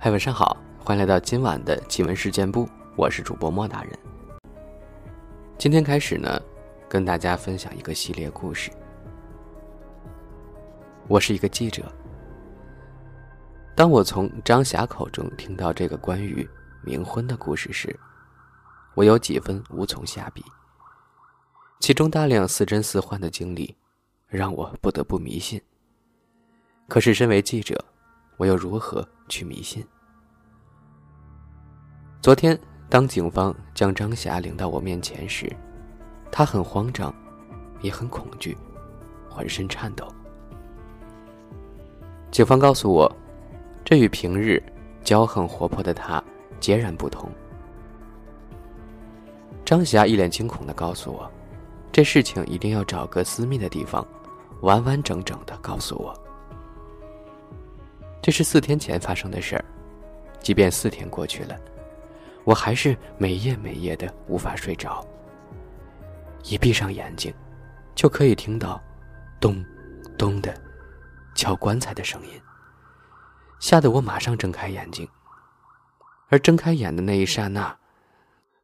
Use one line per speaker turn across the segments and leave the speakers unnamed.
嗨，晚上好，欢迎来到今晚的奇闻事件部，我是主播莫大人。今天开始呢，跟大家分享一个系列故事。我是一个记者，当我从张霞口中听到这个关于冥婚的故事时，我有几分无从下笔。其中大量似真似幻的经历，让我不得不迷信。可是身为记者，我又如何去迷信？昨天，当警方将张霞领到我面前时，她很慌张，也很恐惧，浑身颤抖。警方告诉我，这与平日骄横活泼的她截然不同。张霞一脸惊恐的告诉我，这事情一定要找个私密的地方，完完整整的告诉我。这是四天前发生的事儿，即便四天过去了，我还是每夜每夜的无法睡着。一闭上眼睛，就可以听到“咚，咚”的敲棺材的声音，吓得我马上睁开眼睛。而睁开眼的那一刹那，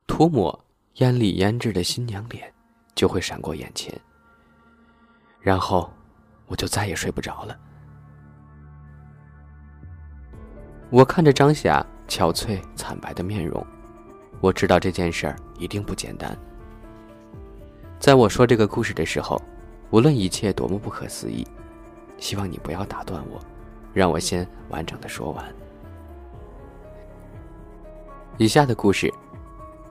涂抹烟里胭脂的新娘脸就会闪过眼前，然后我就再也睡不着了。我看着张霞憔悴惨白的面容，我知道这件事儿一定不简单。在我说这个故事的时候，无论一切多么不可思议，希望你不要打断我，让我先完整的说完。以下的故事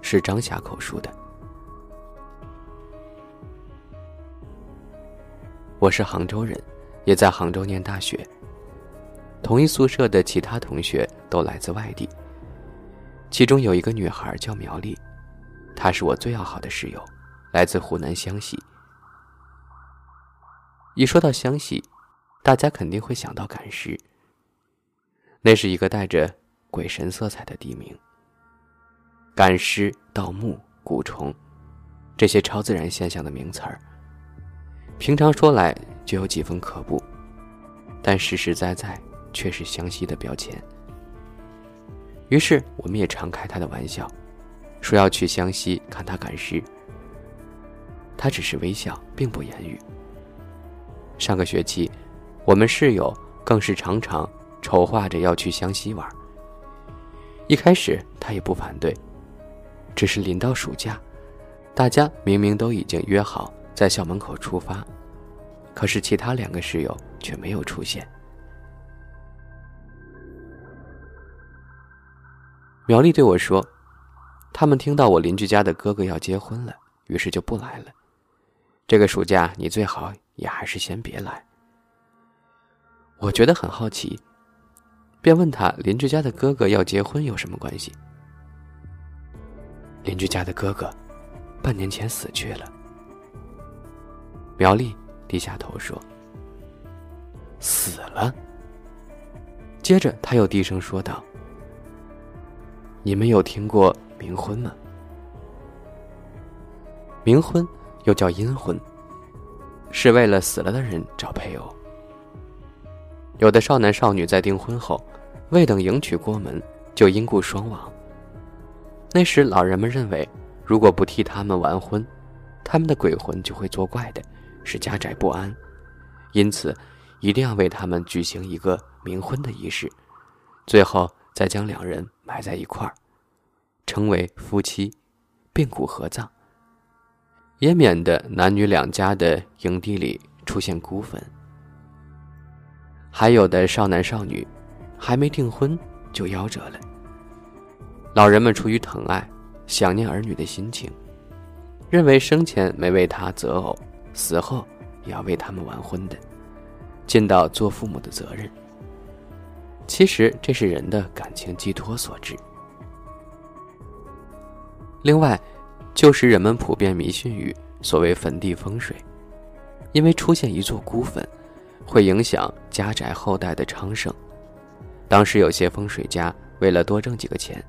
是张霞口述的。我是杭州人，也在杭州念大学。同一宿舍的其他同学都来自外地，其中有一个女孩叫苗丽，她是我最要好的室友，来自湖南湘西。一说到湘西，大家肯定会想到赶尸，那是一个带着鬼神色彩的地名。赶尸、盗墓、蛊虫，这些超自然现象的名词儿，平常说来就有几分可怖，但实实在在。却是湘西的标签。于是我们也常开他的玩笑，说要去湘西看他赶尸。他只是微笑，并不言语。上个学期，我们室友更是常常筹划着要去湘西玩。一开始他也不反对，只是临到暑假，大家明明都已经约好在校门口出发，可是其他两个室友却没有出现。苗丽对我说：“他们听到我邻居家的哥哥要结婚了，于是就不来了。这个暑假你最好也还是先别来。”我觉得很好奇，便问他：“邻居家的哥哥要结婚有什么关系？”邻居家的哥哥半年前死去了。苗丽低下头说：“死了。”接着他又低声说道。你们有听过冥婚吗？冥婚又叫阴婚，是为了死了的人找配偶。有的少男少女在订婚后，未等迎娶过门，就因故双亡。那时老人们认为，如果不替他们完婚，他们的鬼魂就会作怪的，使家宅不安，因此一定要为他们举行一个冥婚的仪式，最后再将两人。埋在一块儿，成为夫妻，并骨合葬，也免得男女两家的营地里出现孤坟。还有的少男少女，还没订婚就夭折了。老人们出于疼爱、想念儿女的心情，认为生前没为他择偶，死后也要为他们完婚的，尽到做父母的责任。其实这是人的感情寄托所致。另外，旧时人们普遍迷信于所谓坟地风水，因为出现一座孤坟，会影响家宅后代的昌盛。当时有些风水家为了多挣几个钱，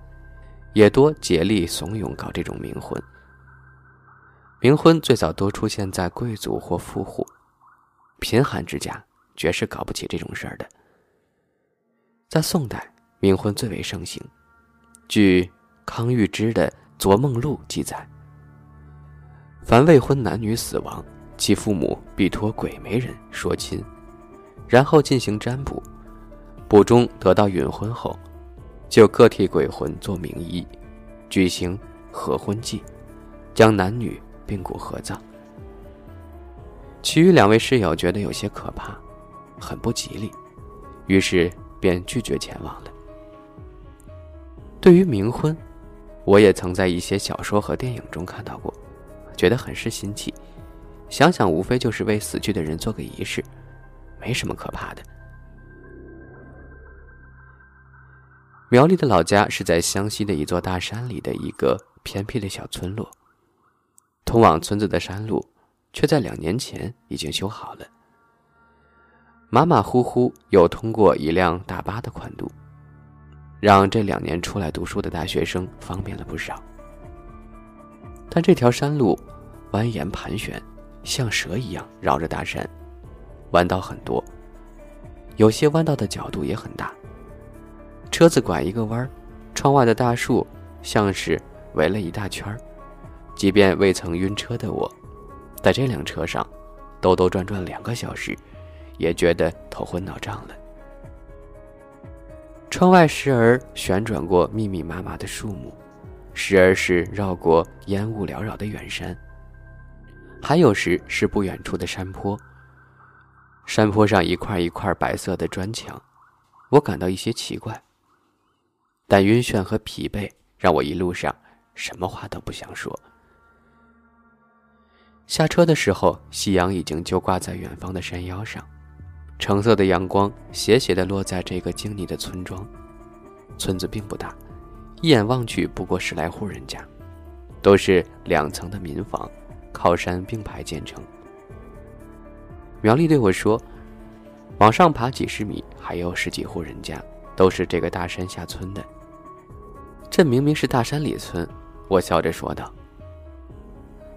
也多竭力怂恿搞这种冥婚。冥婚最早多出现在贵族或富户，贫寒之家绝是搞不起这种事儿的。在宋代，冥婚最为盛行。据康玉芝的《昨梦录》记载，凡未婚男女死亡，其父母必托鬼媒人说亲，然后进行占卜，卜中得到允婚后，就各替鬼魂做名医，举行合婚祭，将男女并骨合葬。其余两位室友觉得有些可怕，很不吉利，于是便拒绝前往了。对于冥婚，我也曾在一些小说和电影中看到过，觉得很是新奇。想想，无非就是为死去的人做个仪式，没什么可怕的。苗栗的老家是在湘西的一座大山里的一个偏僻的小村落，通往村子的山路。却在两年前已经修好了，马马虎虎又通过一辆大巴的宽度，让这两年出来读书的大学生方便了不少。但这条山路蜿蜒盘旋，像蛇一样绕着大山，弯道很多，有些弯道的角度也很大。车子拐一个弯儿，窗外的大树像是围了一大圈儿即便未曾晕车的我。在这辆车上，兜兜转转两个小时，也觉得头昏脑胀了。窗外时而旋转过密密麻麻的树木，时而是绕过烟雾缭绕的远山，还有时是不远处的山坡。山坡上一块一块白色的砖墙，我感到一些奇怪，但晕眩和疲惫让我一路上什么话都不想说。下车的时候，夕阳已经就挂在远方的山腰上，橙色的阳光斜斜地落在这个静谧的村庄。村子并不大，一眼望去不过十来户人家，都是两层的民房，靠山并排建成。苗丽对我说：“往上爬几十米，还有十几户人家，都是这个大山下村的。”这明明是大山里村，我笑着说道。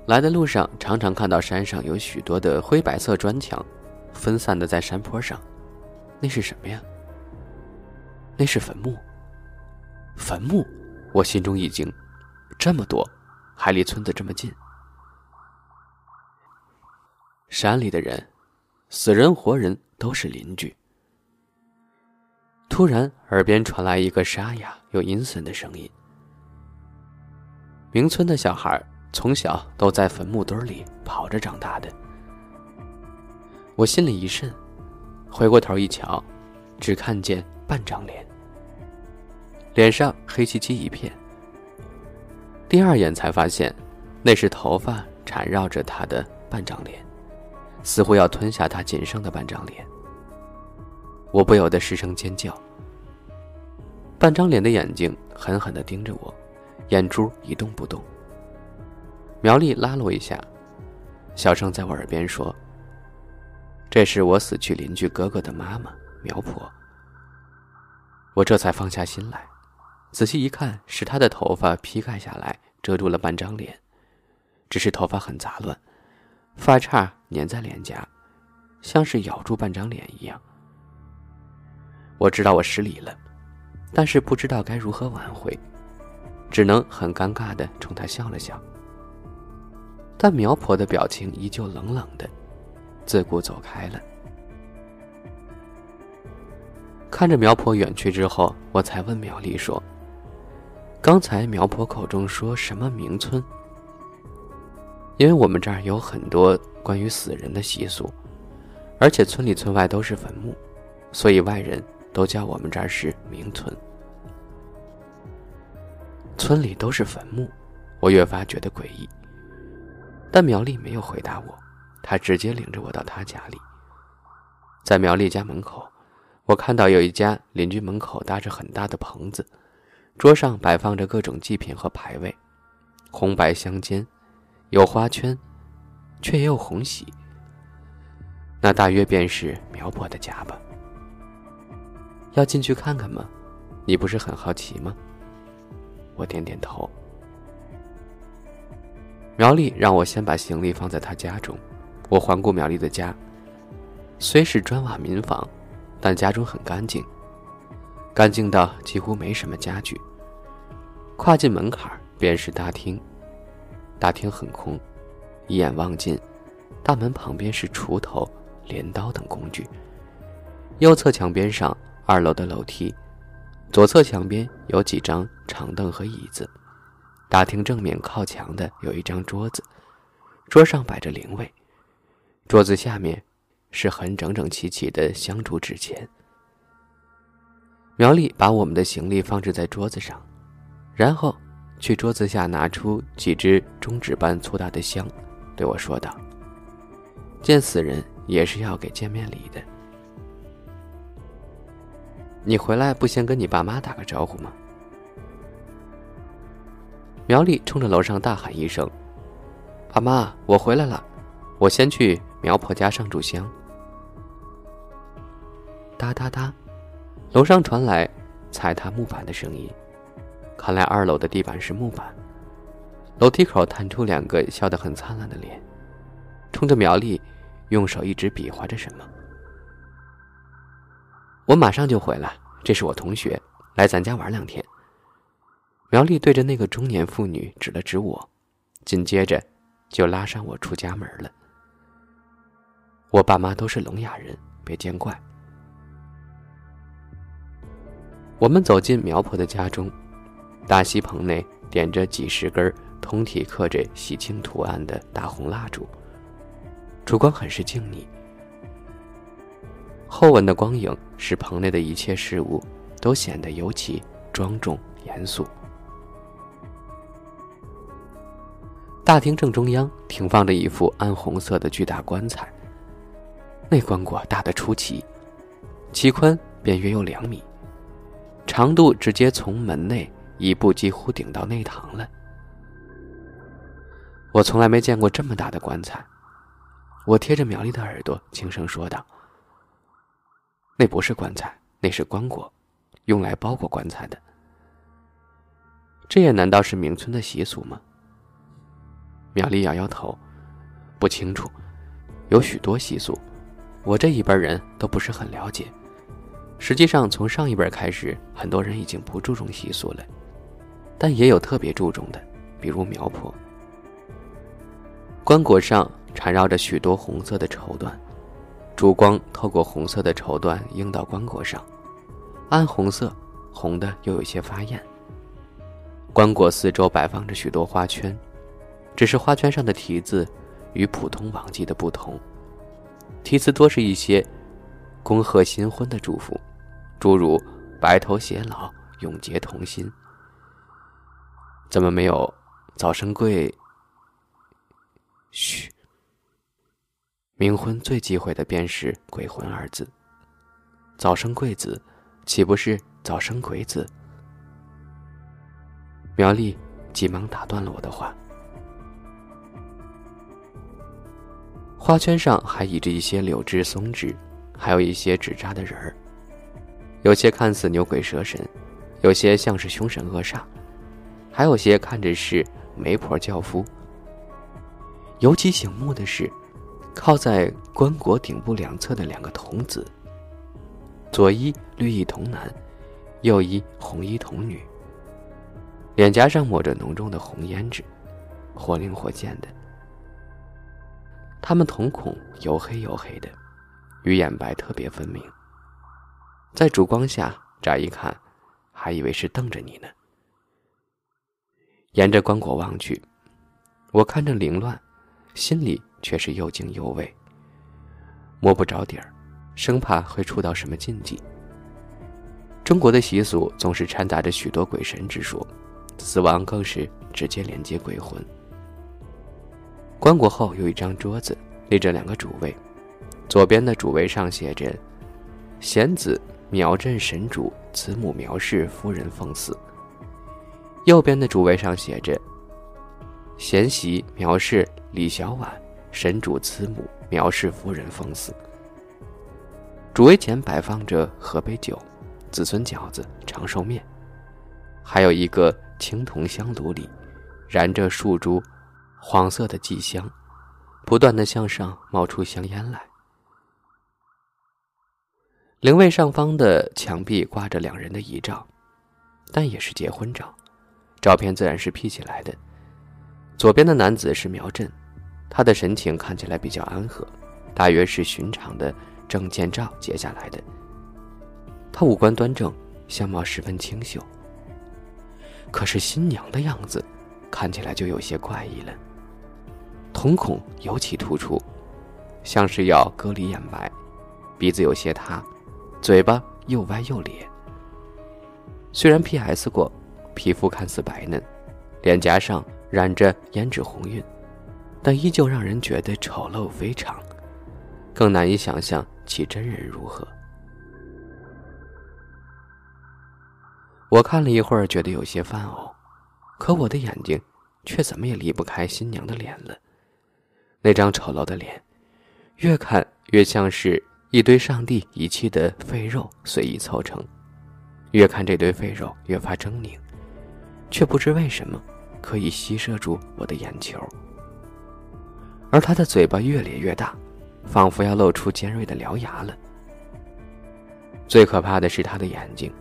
来的路上，常常看到山上有许多的灰白色砖墙，分散的在山坡上，那是什么呀？那是坟墓。坟墓，我心中一惊，这么多，还离村子这么近。山里的人，死人活人都是邻居。突然，耳边传来一个沙哑又阴森的声音。明村的小孩。从小都在坟墓堆里跑着长大的，我心里一震，回过头一瞧，只看见半张脸，脸上黑漆漆一片。第二眼才发现，那是头发缠绕着他的半张脸，似乎要吞下他仅剩的半张脸。我不由得失声尖叫。半张脸的眼睛狠狠地盯着我，眼珠一动不动。苗丽拉了我一下，小声在我耳边说：“这是我死去邻居哥哥的妈妈苗婆。”我这才放下心来，仔细一看，是她的头发披盖下来，遮住了半张脸，只是头发很杂乱，发叉粘在脸颊，像是咬住半张脸一样。我知道我失礼了，但是不知道该如何挽回，只能很尴尬的冲她笑了笑。但苗婆的表情依旧冷冷的，自顾走开了。看着苗婆远去之后，我才问苗丽说：“刚才苗婆口中说什么名村？因为我们这儿有很多关于死人的习俗，而且村里村外都是坟墓，所以外人都叫我们这儿是名村。村里都是坟墓，我越发觉得诡异。”但苗丽没有回答我，他直接领着我到他家里。在苗丽家门口，我看到有一家邻居门口搭着很大的棚子，桌上摆放着各种祭品和牌位，红白相间，有花圈，却也有红喜。那大约便是苗婆的家吧。要进去看看吗？你不是很好奇吗？我点点头。苗丽让我先把行李放在她家中，我环顾苗丽的家，虽是砖瓦民房，但家中很干净。干净到几乎没什么家具。跨进门槛便是大厅，大厅很空，一眼望尽，大门旁边是锄头、镰刀等工具。右侧墙边上二楼的楼梯，左侧墙边有几张长凳和椅子。大厅正面靠墙的有一张桌子，桌上摆着灵位，桌子下面是很整整齐齐的香烛纸钱。苗丽把我们的行李放置在桌子上，然后去桌子下拿出几支中指般粗大的香，对我说道：“见死人也是要给见面礼的。你回来不先跟你爸妈打个招呼吗？”苗丽冲着楼上大喊一声：“爸妈，我回来了！我先去苗婆家上炷香。”哒哒哒，楼上传来踩踏木板的声音。看来二楼的地板是木板。楼梯口探出两个笑得很灿烂的脸，冲着苗丽用手一直比划着什么。我马上就回来，这是我同学，来咱家玩两天。苗丽对着那个中年妇女指了指我，紧接着就拉上我出家门了。我爸妈都是聋哑人，别见怪。我们走进苗婆的家中，大西棚内点着几十根通体刻着喜庆图案的大红蜡烛，烛光很是静谧。厚稳的光影使棚内的一切事物都显得尤其庄重严肃。大厅正中央停放着一副暗红色的巨大棺材。那棺椁大得出奇，其宽便约有两米，长度直接从门内一步几乎顶到内堂了。我从来没见过这么大的棺材，我贴着苗丽的耳朵轻声说道：“那不是棺材，那是棺椁，用来包裹棺材的。这也难道是明村的习俗吗？”苗丽摇摇头，不清楚，有许多习俗，我这一辈人都不是很了解。实际上，从上一辈开始，很多人已经不注重习俗了，但也有特别注重的，比如苗婆。棺椁上缠绕着许多红色的绸缎，烛光透过红色的绸缎映到棺椁上，暗红色，红的又有些发艳。棺椁四周摆放着许多花圈。只是花圈上的题字，与普通往季的不同。题词多是一些恭贺新婚的祝福，诸如“白头偕老，永结同心”。怎么没有“早生贵”？嘘，冥婚最忌讳的便是“鬼魂”二字。早生贵子，岂不是早生鬼子？苗丽急忙打断了我的话。花圈上还倚着一些柳枝、松枝，还有一些纸扎的人儿。有些看似牛鬼蛇神，有些像是凶神恶煞，还有些看着是媒婆轿夫。尤其醒目的是，靠在棺椁顶部两侧的两个童子，左一绿衣童男，右一红衣童女，脸颊上抹着浓重的红胭脂，活灵活现的。他们瞳孔黝黑黝黑的，与眼白特别分明。在烛光下，乍一看，还以为是瞪着你呢。沿着棺椁望去，我看着凌乱，心里却是又惊又畏。摸不着底儿，生怕会触到什么禁忌。中国的习俗总是掺杂着许多鬼神之说，死亡更是直接连接鬼魂。棺椁后有一张桌子，立着两个主位，左边的主位上写着“贤子苗镇神主慈母苗氏夫人奉祀”，右边的主位上写着“贤媳苗氏李小婉神主慈母苗氏夫人奉祀”。主位前摆放着河杯酒、子孙饺子、长寿面，还有一个青铜香炉里燃着数株。黄色的祭香，不断的向上冒出香烟来。灵位上方的墙壁挂着两人的遗照，但也是结婚照，照片自然是 P 起来的。左边的男子是苗振，他的神情看起来比较安和，大约是寻常的证件照截下来的。他五官端正，相貌十分清秀。可是新娘的样子，看起来就有些怪异了。瞳孔尤其突出，像是要割离眼白，鼻子有些塌，嘴巴又歪又咧。虽然 P.S 过，皮肤看似白嫩，脸颊上。染着胭脂红晕，但依旧让人觉得丑陋非常，更难以想象其真人如何。我看了一会儿，觉得有些犯呕，可我的眼睛却怎么也离不开新娘的脸了。那张丑陋的脸，越看越像是一堆上帝遗弃的废肉随意凑成，越看这堆废肉越发狰狞，却不知为什么。可以吸摄住我的眼球，而他的嘴巴越咧越大，仿佛要露出尖锐的獠牙了。最可怕的是他的眼睛，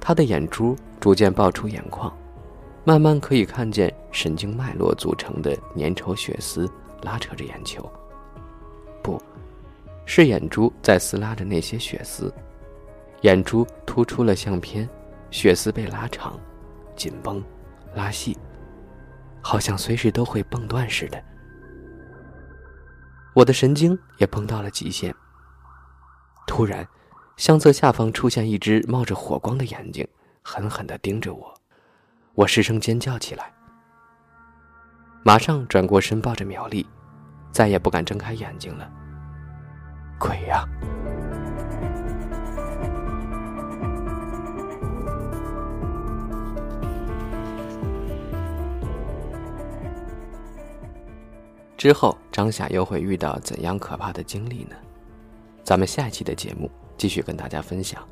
他的眼珠逐渐爆出眼眶，慢慢可以看见神经脉络组成的粘稠血丝拉扯着眼球。不，是眼珠在撕拉着那些血丝，眼珠突出了相片，血丝被拉长、紧绷。拉细，好像随时都会崩断似的。我的神经也绷到了极限。突然，相册下方出现一只冒着火光的眼睛，狠狠地盯着我。我失声尖叫起来，马上转过身抱着苗丽，再也不敢睁开眼睛了。鬼呀！之后，张霞又会遇到怎样可怕的经历呢？咱们下一期的节目继续跟大家分享。